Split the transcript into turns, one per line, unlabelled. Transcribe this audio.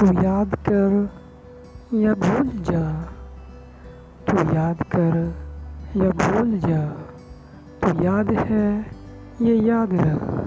तू याद कर या भूल जा। तू याद कर या भूल जा। तू याद है ये याद रख।